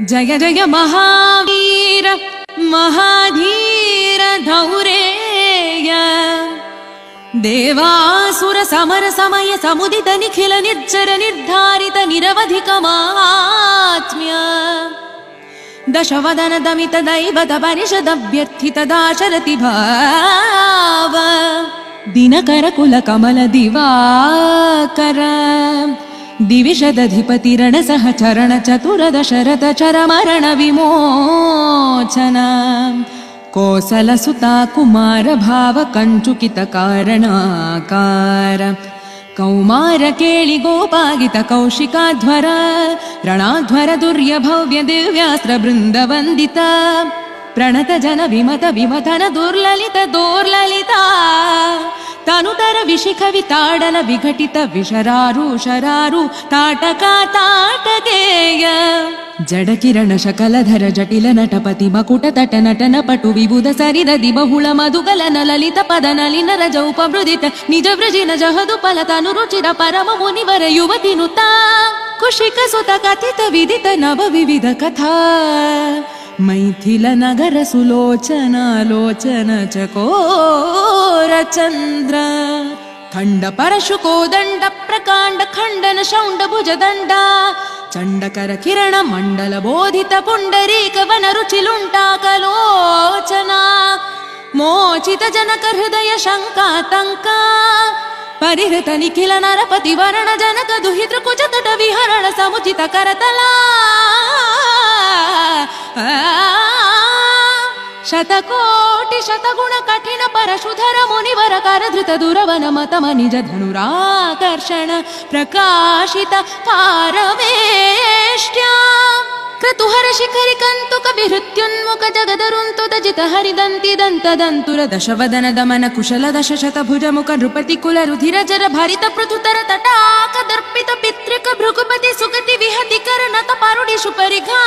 जय जय महावीर महाधीर धौरेय। देवासुर समर समय समुदित निखिल निर्जर निर्धारित निरवधिकमात्म्य दशवदन दमित दैवत परिषदभ्यर्थित दाशरथि भाव। दिनकर कुल कमल दिवाकर दिविशदधिपतिरण सह चरण चतुरदशरथ चर मरण विमोचन कोसलसुता कुमार भाव कञ्चुकित कारणाकार कौमार केळि गोपागित कौशिकाध्वर रणाध्वर दुर्य भव्य दिव्यास्त्र जन विमत विमथन दुर्ललित दोर्ललिता तनुतर विशिख विताडन विघटित विशरारु शरारु ताटका ताटकेय जड किरण शकलधर जटिल नटपति मकुट तट नटन पटु विबुध सरिदधि बहुळ मधुगलन ललित पद नलिन रज उपमृदित निज वृजिन जहदु फलतनु रुचिर परम मुनिवर युवति नुता कुशिक सुत कथित विदित नव विविध कथा मैथिल नगर सुलोचन लोचन चकोर चन्द्र खण्ड परशु कोदण्ड प्रकाण्ड खण्डन शौण्ड भुज दण्डा चण्डकर किरण मण्डल बोधित पुण्डरीक वन रुचिलुण्टाकलोचना मोचित जनक हृदय शङ्कातङ्का परिहृत निखिल नरपति वरण जनक दुहितृ कुज तट विहरण समुचित करतला शतकोटि शतगुण कठिन परशुधर मुनिवर कर धृत दुरवन मतम निज धनुराकर्षण प्रकाशित पारवेष्ट्या क्रतुहर शिखरि कन्तुक विहृत्युन्मुख जगदरुन्तुद जित हरिदन्ति दन्त दन्तुर दशवदन दमन कुशल दश शत भुज मुख नृपति कुल रुधिर जर भरित पृथुतर तटाक दर्पित पितृक भृगुपति सुगति विहति कर नत पारुडिषु परिघा